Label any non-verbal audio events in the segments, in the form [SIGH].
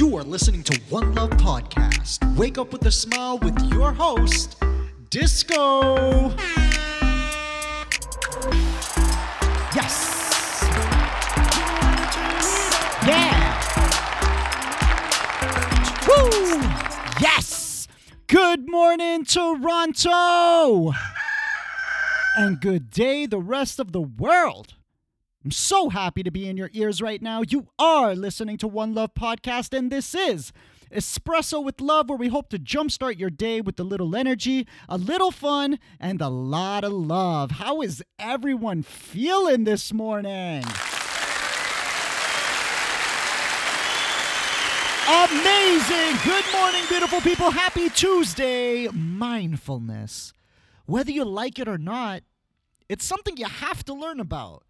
You are listening to One Love Podcast. Wake up with a smile with your host, Disco. Yes. Yeah. Woo. Yes. Good morning, Toronto. And good day, the rest of the world. I'm so happy to be in your ears right now. You are listening to One Love Podcast, and this is Espresso with Love, where we hope to jumpstart your day with a little energy, a little fun, and a lot of love. How is everyone feeling this morning? Amazing! Good morning, beautiful people. Happy Tuesday. Mindfulness. Whether you like it or not, it's something you have to learn about.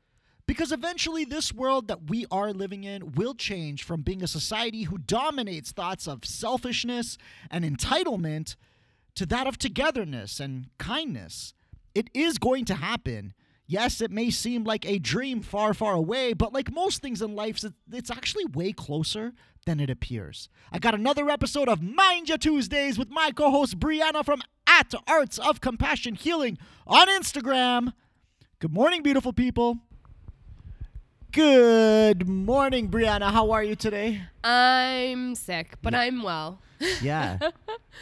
Because eventually, this world that we are living in will change from being a society who dominates thoughts of selfishness and entitlement to that of togetherness and kindness. It is going to happen. Yes, it may seem like a dream far, far away, but like most things in life, it's actually way closer than it appears. I got another episode of Mind Your Tuesdays with my co host Brianna from at Arts of Compassion Healing on Instagram. Good morning, beautiful people. Good morning, Brianna. How are you today? I'm sick, but yeah. I'm well. yeah. [LAUGHS]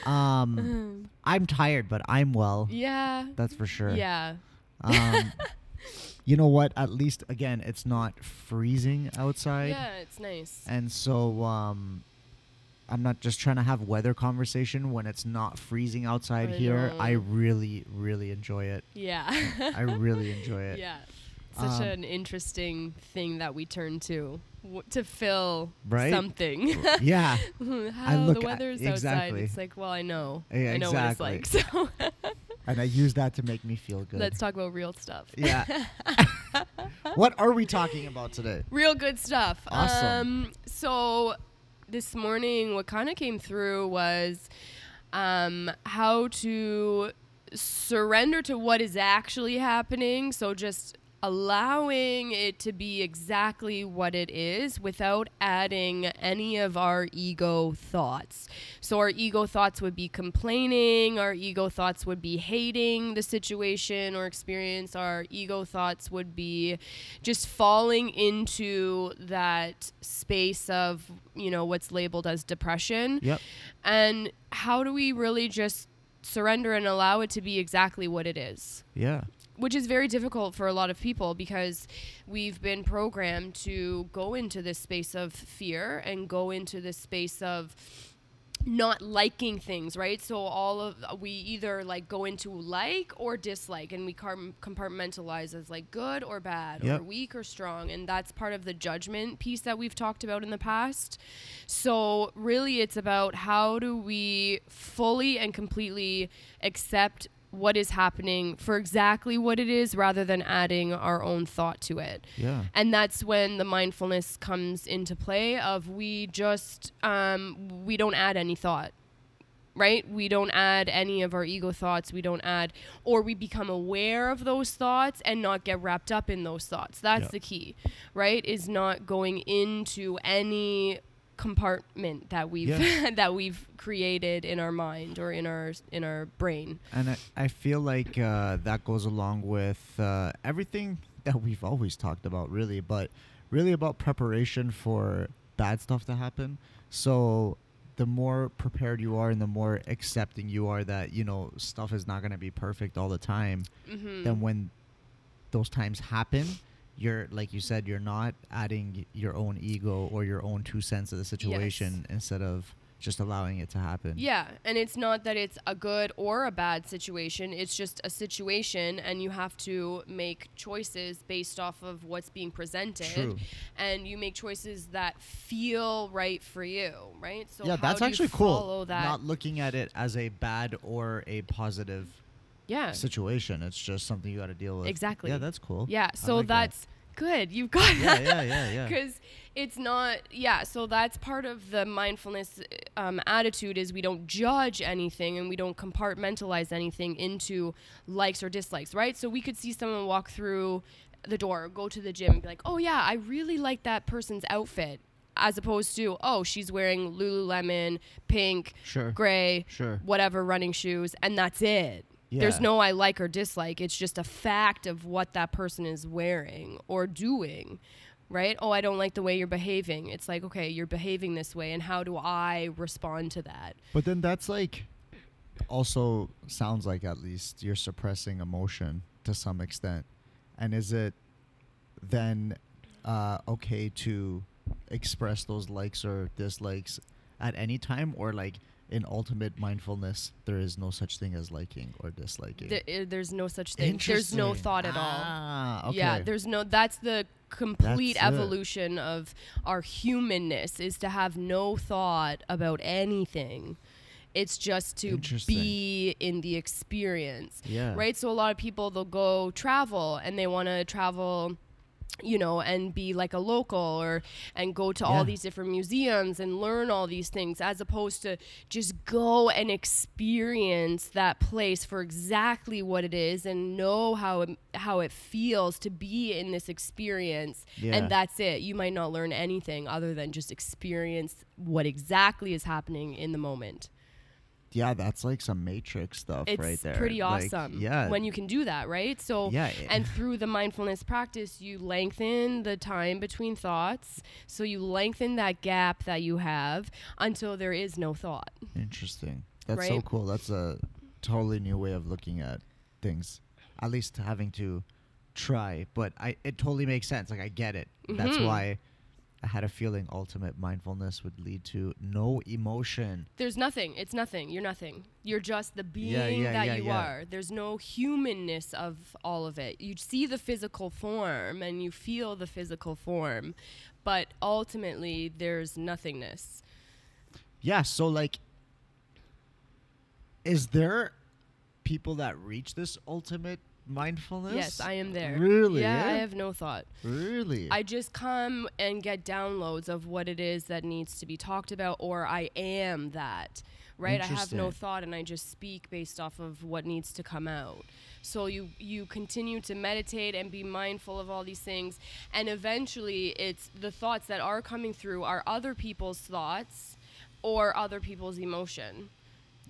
Um, [LAUGHS] I'm tired, but I'm well. Yeah. That's for sure. Yeah. Um, [LAUGHS] you know what? At least again, it's not freezing outside. Yeah, it's nice. And so, um, I'm not just trying to have weather conversation when it's not freezing outside I here. Know. I really, really enjoy it. Yeah. I really enjoy it. Yeah. Such um, an interesting thing that we turn to w- to fill right? something. yeah. [LAUGHS] How the weather's exactly. outside. It's like, well, I know. Yeah, I know exactly. what it's like. So [LAUGHS] and I use that to make me feel good. Let's talk about real stuff. Yeah. [LAUGHS] what are we talking about today? Real good stuff. Awesome. Um, so this morning, what kind of came through was um, how to surrender to what is actually happening. So just allowing it to be exactly what it is without adding any of our ego thoughts. So, our ego thoughts would be complaining, our ego thoughts would be hating the situation or experience, our ego thoughts would be just falling into that space of, you know, what's labeled as depression. Yep. And how do we really just surrender and allow it to be exactly what it is? Yeah which is very difficult for a lot of people because we've been programmed to go into this space of fear and go into this space of not liking things, right? So all of we either like go into like or dislike, and we compartmentalize as like good or bad, yep. or weak or strong, and that's part of the judgment piece that we've talked about in the past. So really, it's about how do we fully and completely accept what is happening for exactly what it is rather than adding our own thought to it. Yeah. And that's when the mindfulness comes into play of we just um, we don't add any thought. Right? We don't add any of our ego thoughts. We don't add or we become aware of those thoughts and not get wrapped up in those thoughts. That's yeah. the key. Right? Is not going into any compartment that we've yeah. [LAUGHS] that we've created in our mind or in our in our brain. And I, I feel like uh, that goes along with uh, everything that we've always talked about, really, but really about preparation for bad stuff to happen. So the more prepared you are and the more accepting you are that you know stuff is not going to be perfect all the time, mm-hmm. then when those times happen you're like you said you're not adding your own ego or your own two cents to the situation yes. instead of just allowing it to happen. Yeah, and it's not that it's a good or a bad situation. It's just a situation and you have to make choices based off of what's being presented True. and you make choices that feel right for you, right? So Yeah, that's actually cool. That? Not looking at it as a bad or a positive yeah situation. It's just something you got to deal with. Exactly. Yeah, that's cool. Yeah, so like that's that. good. You've got yeah, that. [LAUGHS] Yeah, yeah, yeah, Because it's not yeah. So that's part of the mindfulness um, attitude is we don't judge anything and we don't compartmentalize anything into likes or dislikes, right? So we could see someone walk through the door, go to the gym, and be like, "Oh yeah, I really like that person's outfit." as opposed to oh she's wearing lululemon pink Sure. gray Sure. whatever running shoes and that's it there's no i like or dislike. It's just a fact of what that person is wearing or doing right? Oh i don't like the way you're behaving. It's like okay you're behaving this way and how do i respond to that? But then that's like also sounds like at least you're suppressing emotion to some extent. And is it then uh, okay to express those likes or dislikes at any time? Or like in ultimate mindfulness there is no such thing as liking or disliking? There- uh, there's no such thing there's no thought at all Ah, okay. Yeah, there's no that's the complete That's it. evolution of our humanness is to have no thought about anything. It's just to be in the experience. Yeah. Right? So a lot of people they'll go travel and they want to travel you know and be like a local or and go to Yeah. all these different museums and learn all these things as opposed to just go and experience that place for exactly what it is and know how it, how it feels to be in this experience Yeah. and that's it you might not learn anything other than just experience what exactly is happening in the moment yeah, that's like some matrix stuff it's right there. pretty Like, awesome yeah. when you can do that right so Yeah, and through the mindfulness practice you lengthen the time between thoughts so you lengthen that gap that you have until there is no thought Interesting. That's so cool. That's a totally new way of looking at things. At least having to try, but I it totally makes sense. Like I get it. That's Mhm. why I had a feeling ultimate mindfulness would lead to no emotion. there's nothing. It's nothing. You're nothing. You're just the being Yeah, yeah, that yeah, you are. There's no humanness of all of it. You see the physical form and you feel the physical form but ultimately there's nothingness. Yeah, so like is there people that reach this ultimate mindfulness? yes i am there Really? yeah i eh? have no thought Really? I just come and get downloads of what it is that needs to be talked about, or I am that, right? I have no thought and I just speak based off of what needs to come out. So you you continue to meditate and be mindful of all these things, and eventually, it's the thoughts that are coming through are other people's thoughts or other people's emotion.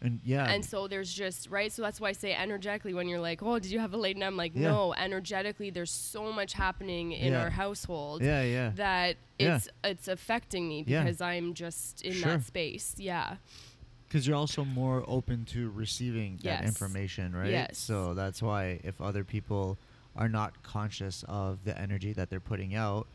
And yeah. And so there's just right. So that's why I say energetically when you're like, oh, did you have a late night? I'm like, Yeah. no. Energetically, there's so much happening in Yeah. our household yeah, yeah. that Yeah. it's it's affecting me because I'm just in Sure. that space. Yeah. Because you're also more open to receiving that Yes. information, right? Yes. So that's why if other people are not conscious of the energy that they're putting out,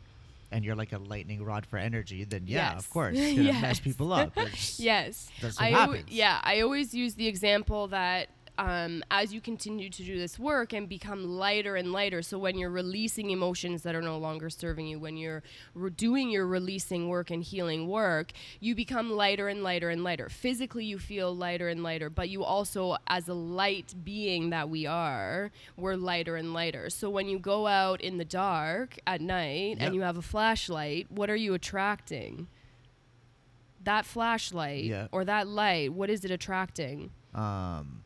and you're like a lightning rod for energy, then yeah, Yes. of course, [LAUGHS] it's gonna mess people up. [LAUGHS] Yes. That's what I happens. yeah, I always use the example that um, as you continue to do this work and become lighter and lighter, so when you're releasing emotions that are no longer serving you, when you're re- doing your releasing work and healing work, you become lighter and lighter and lighter. Physically, you feel lighter and lighter, but you also, as a light being that we are, we're lighter and lighter. So when you go out in the dark at night Yep. and you have a flashlight, what are you attracting? that flashlight or that light, what is it attracting? Um,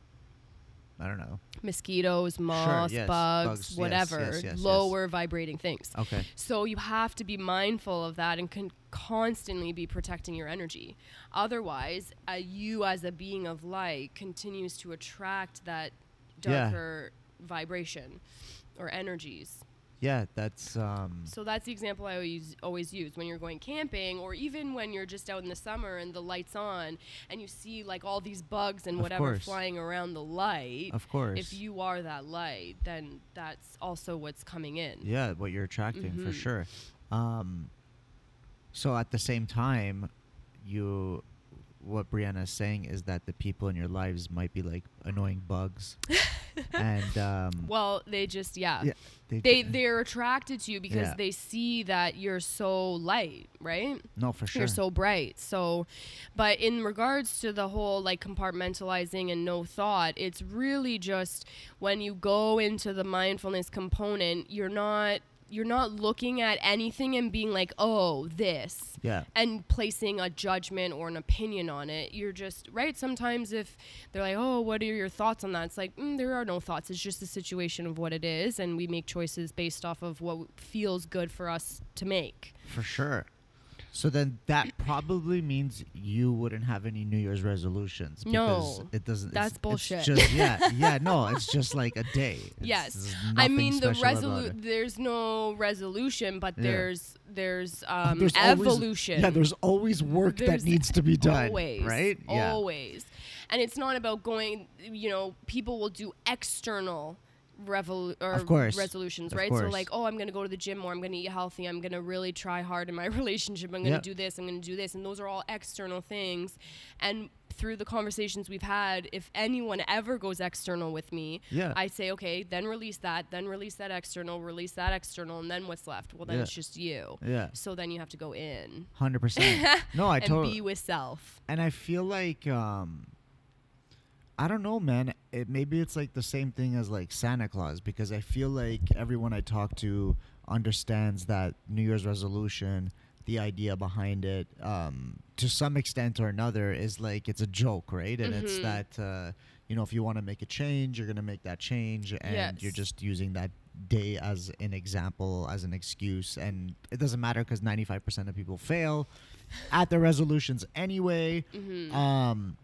I don't know. Mosquitoes, moths, yes, bugs, bugs, whatever, yes, yes, lower vibrating things. Okay. So you have to be mindful of that and can constantly be protecting your energy. Otherwise, uh, you as a being of light continues to attract that Yeah. darker vibration or energies. Yeah, that's um. So that's the example I always always use when you're going camping, or even when you're just out in the summer and the lights on, and you see like all these bugs and whatever course. flying around the light. Of course. If you are that light, then that's also what's coming in. Yeah, what you're attracting for Mhm. sure. Um, so at the same time, you, what Brianna is saying is that the people in your lives might be like annoying bugs, [LAUGHS] and um, [LAUGHS] Well, they just yeah. yeah, they, They they're attracted to you because Yeah. they see that you're so light, right? no for sure. You're so bright. So, but in regards to the whole like compartmentalizing and no thought, it's really just when you go into the mindfulness component, you're not you're not looking at anything and being like, "Oh, this." yeah, And placing a judgment or an opinion on it. You're just, right? Sometimes if they're like, oh, what are your thoughts on that? It's like, mm, there are no thoughts. It's just a situation of what it is. And we make choices based off of what feels good for us to make. for sure. So then that probably means you wouldn't have any New Year's resolutions. because No, it doesn't. that's it's, bullshit. It's just, [LAUGHS] yeah, yeah, no, it's just like a day. It's- Yes. I mean the resolu there's no resolution, but Yeah. there's there's um There's always- evolution. yeah, there's always work There's that needs to be done. always, right? Yeah. Always. And it's not about going, you know, people will do external revol- or Of course. resolutions, right? So like, oh, I'm going to go to the gym more, I'm going to eat healthy, I'm going to really try hard in my [LAUGHS] relationship, I'm going to Yeah. do this, I'm going to do this, and those are all external things. And through the conversations we've had, if anyone ever goes external with me, Yeah. I say, okay, then release that, then release that external, release that external, and then what's left? Well, then Yeah. it's just you. Yeah. So then you have to go in Hundred percent. [LAUGHS] No, I and totally. be with self. and I feel like um I don't know, man. It maybe it's like the same thing as like Santa Claus because I feel like everyone I talk to understands that New Year's resolution, the idea behind it, um, to some extent or another, is like it's a joke, right? And it's Mhm. that uh, you know if you want to make a change, you're gonna make that change, and you're just using that day as an example, as an excuse, and it doesn't matter because 95% of people fail at their resolutions anyway. Mhm. Um,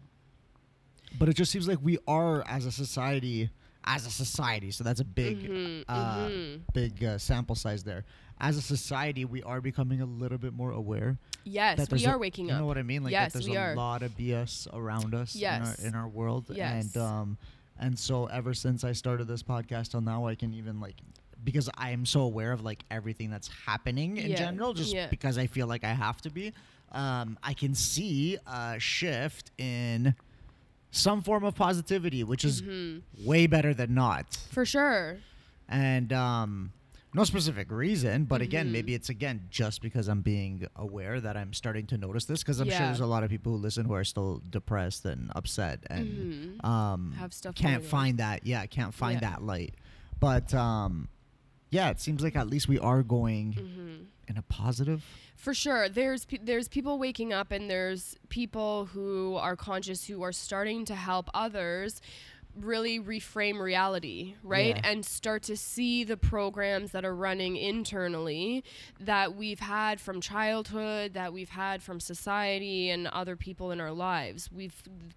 but it just seems like we are as a society, as a society. So that's a big, Mhm, uh, mhm. big uh, sample size there. As a society, we are becoming a little bit more aware. Yes, we a- are waking up. You know what I mean? Like Yes, that there's a are. lot of BS around us Yes. in our in our world. Yes. And um, and so ever since I started this podcast till now, I can even like because I am so aware of like everything that's happening in Yeah, general, just yeah. because I feel like I have to be. Um, I can see a shift in some form of positivity, which is Mhm. way better than not. For sure. And um, no specific reason, but again, Mhm. maybe it's again just because I'm being aware that I'm starting to notice this. Because I'm sure there's a lot of people who listen who are still depressed and upset and Mhm. um, Have stuff can't find that. Yeah, can't find Yeah. that light. But um, yeah, it seems like at least we are going Mhm. In a positive. For sure. There's pe- there's people waking up and there's people who are conscious who are starting to help others really reframe reality, right? Yeah. And start to see the programs that are running internally that we've had from childhood, that we've had from society and other people in our lives. We've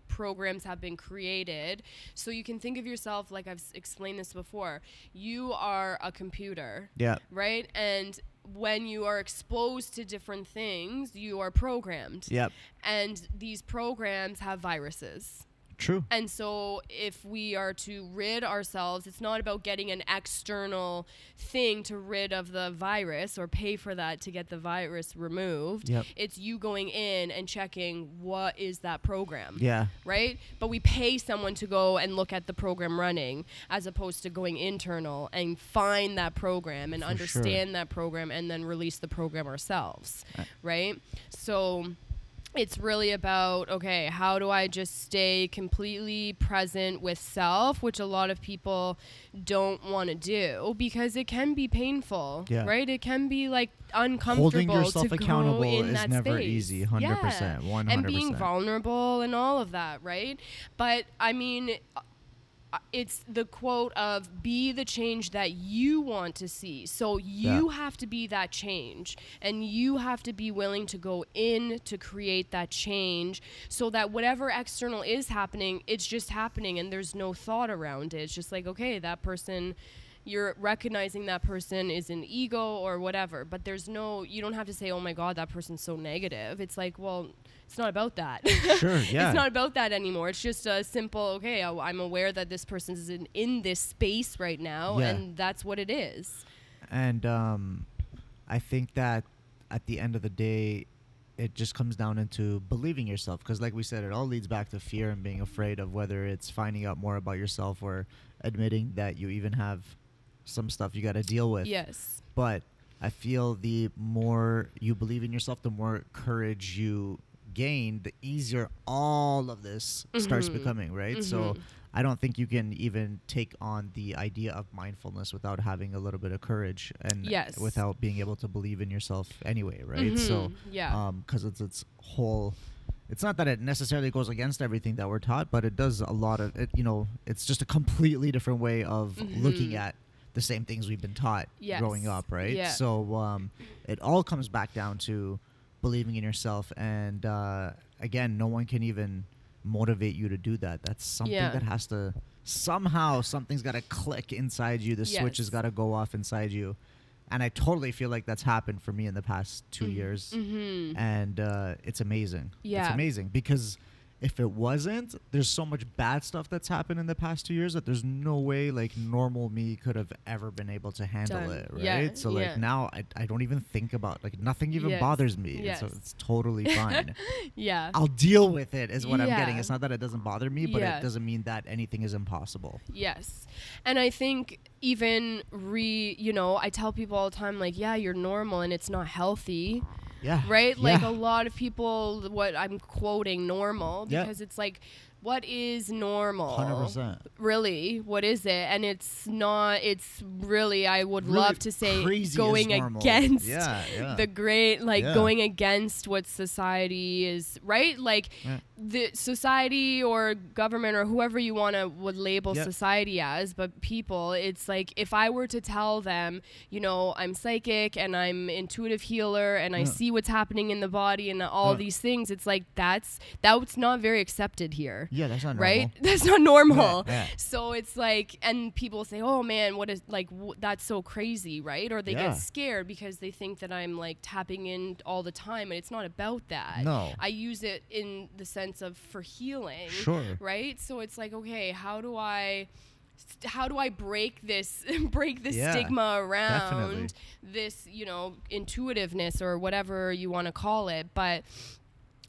programs have been created. So you can think of yourself like I've s- explained this before. You are a computer Yeah. right? And when you are exposed to different things, you are programmed. Yep. And these programs have viruses. True. And so, if we are to rid ourselves, it's not about getting an external thing to rid of the virus or pay for that to get the virus removed. Yep. It's you going in and checking what is that program Yeah. right? But we pay someone to go and look at the program running as opposed to going internal and find that program and For understand that program and then release the program ourselves, Uh. right? So it's really about okay, how do I just stay completely present with self, which a lot of people don't want to do because it can be painful, Yeah. right? It can be like uncomfortable Holding yourself accountable is never space. easy, 100%, Yeah. And being 100%. vulnerable and all of that, right? But I mean, it's the quote of be the change that you want to see. So you have to be that change and you have to be willing to go in to create that change so that whatever external is happening, it's just happening and there's no thought around it. It's just like, okay, that person you're recognizing that person is an ego or whatever, but there's no you don't have to say, "Oh my god, that person's so negative." It's like, well, it's not about that. Sure. [LAUGHS] Yeah. It's not about that anymore. It's just a simple, okay, I- I'm aware that this person is in, in this space right now, Yeah. and that's what it is. And um, I think that at the end of the day, it just comes down into believing yourself. Because, like we said, it all leads back to fear and being afraid of whether it's finding out more about yourself or admitting that you even have some stuff you got to deal with. Yes. But I feel the more you believe in yourself, the more courage you gain, the easier all of this starts Mhm. becoming, right? So Mhm. I don't think you can even take on the idea of mindfulness without having a little bit of courage and Yes. without being able to believe in yourself anyway, right? So Mhm. yeah. um cuz it's its whole it's not that it necessarily goes against everything that we're taught, but it does a lot of it, you know, it's just a completely different way of looking Mhm. at the same things we've been taught Yes. growing up, right? Yeah. So um, it all comes back down to believing in yourself. And uh, again, no one can even motivate you to do that. That's something Yeah. that has to somehow something's got to click inside you. The switch has got to go off inside you. And I totally feel like that's happened for me in the past 2 Mhm. years Mhm. and uh, it's amazing. it's Yeah. amazing because if it wasn't, there's so much bad stuff that's happened in the past two years that there's no way like normal me could have ever been able to handle Done. it, right? Yeah, so like yeah. now I, I don't even think about like nothing even Yes, bothers me. yes. So it's totally [LAUGHS] fine. Yeah. I'll deal with it is what I'm getting. It's not that it doesn't bother me, but Yeah. it doesn't mean that anything is impossible. Yes. And I think even re, you know, I tell people all the time like, yeah, you're normal and it's not healthy, Yeah. right? Like Yeah. a lot of people what I'm quoting normal because it's like what is normal? 100%. Really, what is it? And it's not it's really I would Really love to say going against Yeah, yeah. the great like Yeah. going against what society is, right? Like. The society or government or whoever you want to would label Yeah. society as but people it's like if i were to tell them you know i'm psychic and i'm intuitive healer and i see what's happening in the body and all Yeah. these things it's like that's that's not very accepted here Yeah, that's not normal. right [LAUGHS] that's not normal Yeah, yeah. so it's like and people say oh man what is like w- that's so crazy right or they Yeah. get scared because they think that i'm like tapping in all the time and it's not about that No. i use it in the sense of for healing Sure. right so it's like okay how do i how do i break this [LAUGHS] break the Yeah, stigma around definitely. this you know intuitiveness or whatever you want to call it but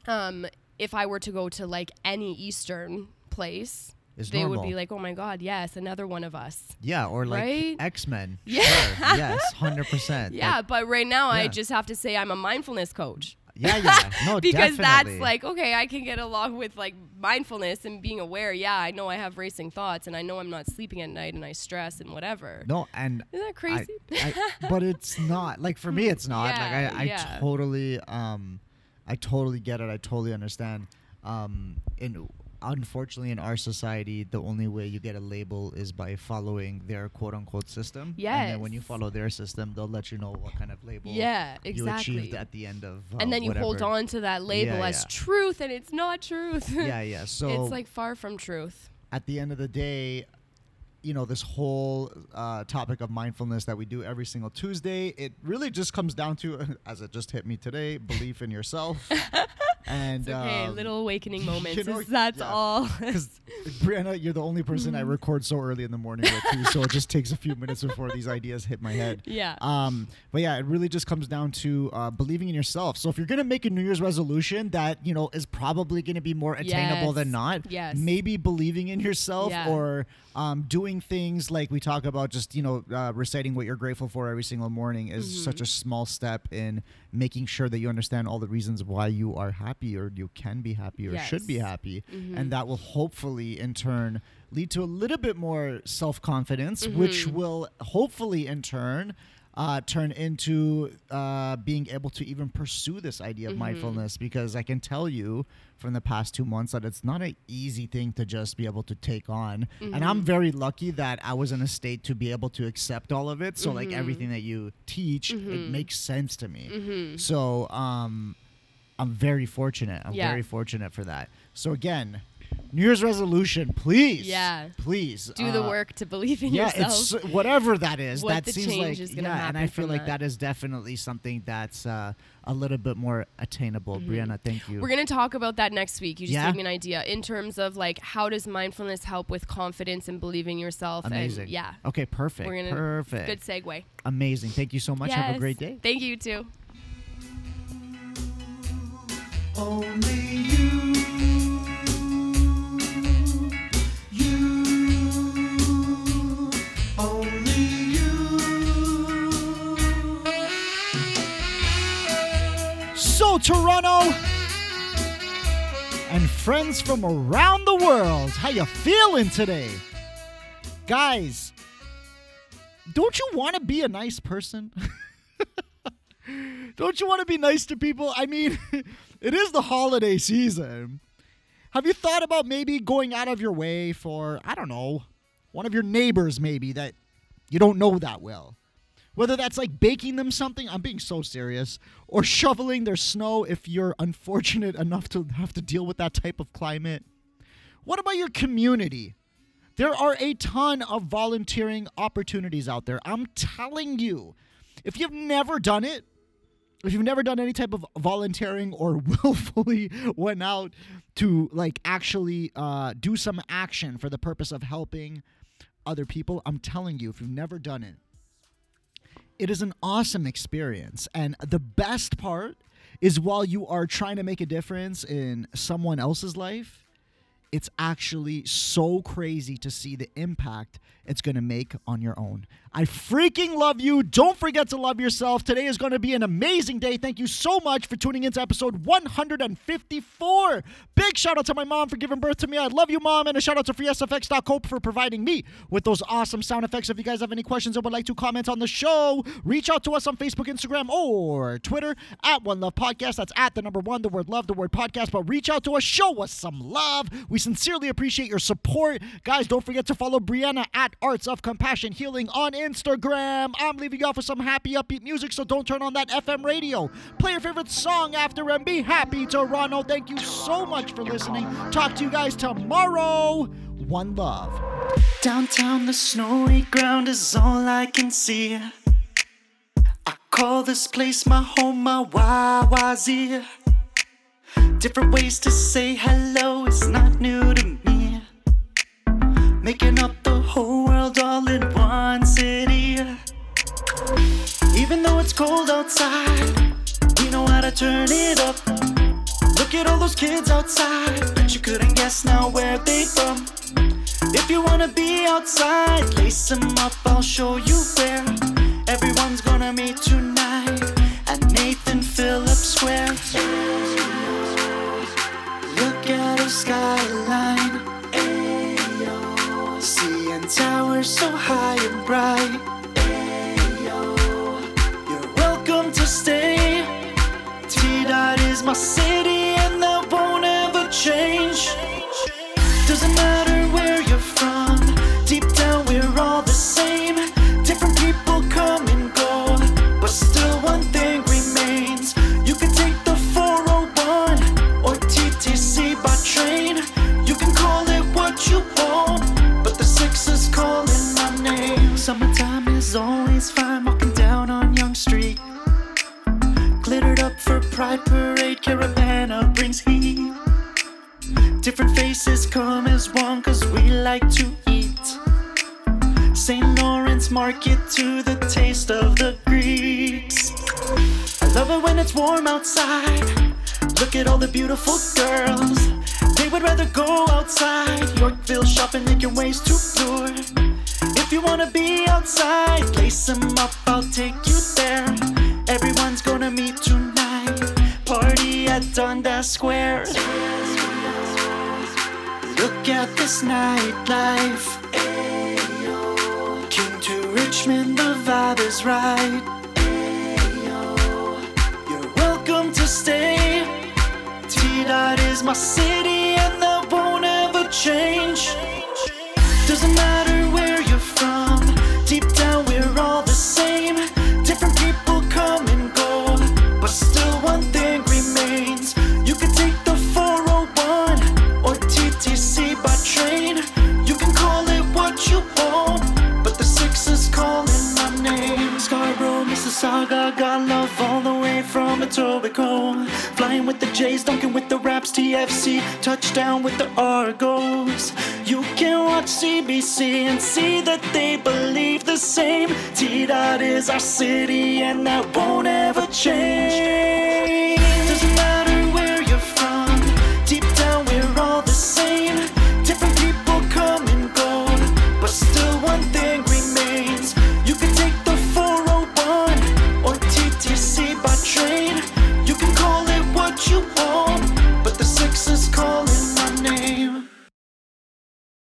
um if i were to go to like any eastern place they would be like oh my god yes another one of us Yeah, or like Right? X Men. [LAUGHS] Yeah. Sure. yes, hundred percent. [LAUGHS] yeah but right now i just have to say i'm a mindfulness coach Yeah, yeah. [LAUGHS] No, because definitely. that's like okay i can get along with like mindfulness and being aware yeah i know i have racing thoughts and i know i'm not sleeping at night and i stress and whatever no, and isn't that I, crazy I, [LAUGHS] but it's not like for me. It's not Yeah, like I, I yeah. totally, um, I totally get it. I totally understand. Um, and unfortunately, in our society, the only way you get a label is by following their quote unquote system. Yeah and then when you follow their system, they'll let you know what kind of label yeah you exactly achieved at the end of. Uh, and then you hold on to that label Yeah, as yeah. truth and it's not truth [LAUGHS] Yeah, yeah. [LAUGHS] So it's like far from truth at the end of the day, you know, this whole uh, topic of mindfulness that we do every single Tuesday, it really just comes down to, [LAUGHS] as it just hit me today, belief in yourself. And it's okay um, little awakening [LAUGHS] moments know, is- that's yeah. all [LAUGHS] because [LAUGHS] Brianna, you're the only person I record so early in the morning with too, so it just takes a few minutes before these ideas hit my head. yeah Um, but yeah, it really just comes down to uh, believing in yourself. So if you're gonna make a New Year's resolution that you know is probably gonna be more attainable than not, Yes. maybe believing in yourself Yeah. or um, doing things like we talk about, just you know, uh, reciting what you're grateful for every single morning is Mm-hmm. such a small step in making sure that you understand all the reasons why you are happy or you can be happy or should be Yes. happy, Mhm. and that will hopefully in turn lead to a little bit more self confidence, which Mhm. will hopefully in turn uh, turn into uh, being able to even pursue this idea of Mhm. mindfulness because I can tell you from the past two months that it's not an easy thing to just be able to take on. And I'm Mhm. very lucky that I was in a state to be able to accept all of it. So, like Mhm. everything that you teach, it Mhm. makes sense to me. hmm So, um, I'm very fortunate. I'm Yeah. very fortunate for that. So, again, New Year's resolution, please. Yeah. Please. do the uh, work to believe in yeah, yourself Yeah, it's whatever that is. What that seems like is yeah, and I feel like that. that is definitely something that's uh, a little bit more attainable. Mhm. Brianna, thank you. We're gonna talk about that next week. You just Yeah? gave me an idea in terms of like how does mindfulness help with confidence and believing yourself. Amazing. And yeah, Okay, perfect. We're gonna- perfect. good segue. Amazing. Thank you so much. Have a great day. Thank you too. Only you, you, Toronto and friends from around the world, how you feeling today? Guys, don't you want to be a nice person? [LAUGHS] don't you want to be nice to people? I mean, [LAUGHS] it is the holiday season. Have you thought about maybe going out of your way for, I don't know, one of your neighbors maybe that you don't know that well? Whether that's like baking them something, I'm being so serious, or shoveling their snow if you're unfortunate enough to have to deal with that type of climate. What about your community? There are a ton of volunteering opportunities out there. I'm telling you, if you've never done it, if you've never done any type of volunteering or [LAUGHS] willfully went out to like actually uh, do some action for the purpose of helping other people, I'm telling you, if you've never done it, it is an awesome experience. And the best part is while you are trying to make a difference in someone else's life, it's actually so crazy to see the impact it's going to make on your own. I freaking love you. Don't forget to love yourself. Today is going to be an amazing day. Thank you so much for tuning into episode 154. Big shout out to my mom for giving birth to me. I love you, mom. And a shout out to FreeSFX.cope for providing me with those awesome sound effects. If you guys have any questions or would like to comment on the show, reach out to us on Facebook, Instagram, or Twitter at One Love Podcast. That's at the number one, the word love, the word podcast. But reach out to us, show us some love. We sincerely appreciate your support. Guys, don't forget to follow Brianna at Arts of Compassion Healing on Instagram. I'm leaving you off with some happy, upbeat music, so don't turn on that FM radio. Play your favorite song after and be happy, Toronto. Thank you so much for listening. Talk to you guys tomorrow. One love. Downtown, the snowy ground is all I can see. I call this place my home, my YYZ. Different ways to say hello is not new to me. Making up the whole world all in one city. Even though it's cold outside, we know how to turn it up. Look at all those kids outside, bet you couldn't guess now where they from. If you wanna be outside, lace them up, I'll show you where. Everyone's gonna meet tonight at Nathan Phillips Square. Look at the skyline. Towers so high and bright. Ayo. You're welcome to stay. T Dot is my city and that won't ever change. The beautiful girls. They would rather go outside. Yorkville shopping, making ways to tour. If you wanna be outside, lace them up, I'll take you there. Everyone's gonna meet tonight. Party at Dundas Square. Look at this nightlife. King to Richmond, the vibe is right. You're welcome to stay. T Dot is my city, and that won't ever change. Doesn't matter where you're from, deep down we're all the same. Different people come and go, but still one thing remains. You can take the 401 or TTC by train. You can call it what you want, but the six is calling my name. Scarborough, Mississauga, got love all the way from Etobicoke. Flying with the Jays, dunking with TFC, touchdown with the Argos. You can watch CBC and see that they believe the same. T Dot is our city, and that won't ever change. Doesn't matter.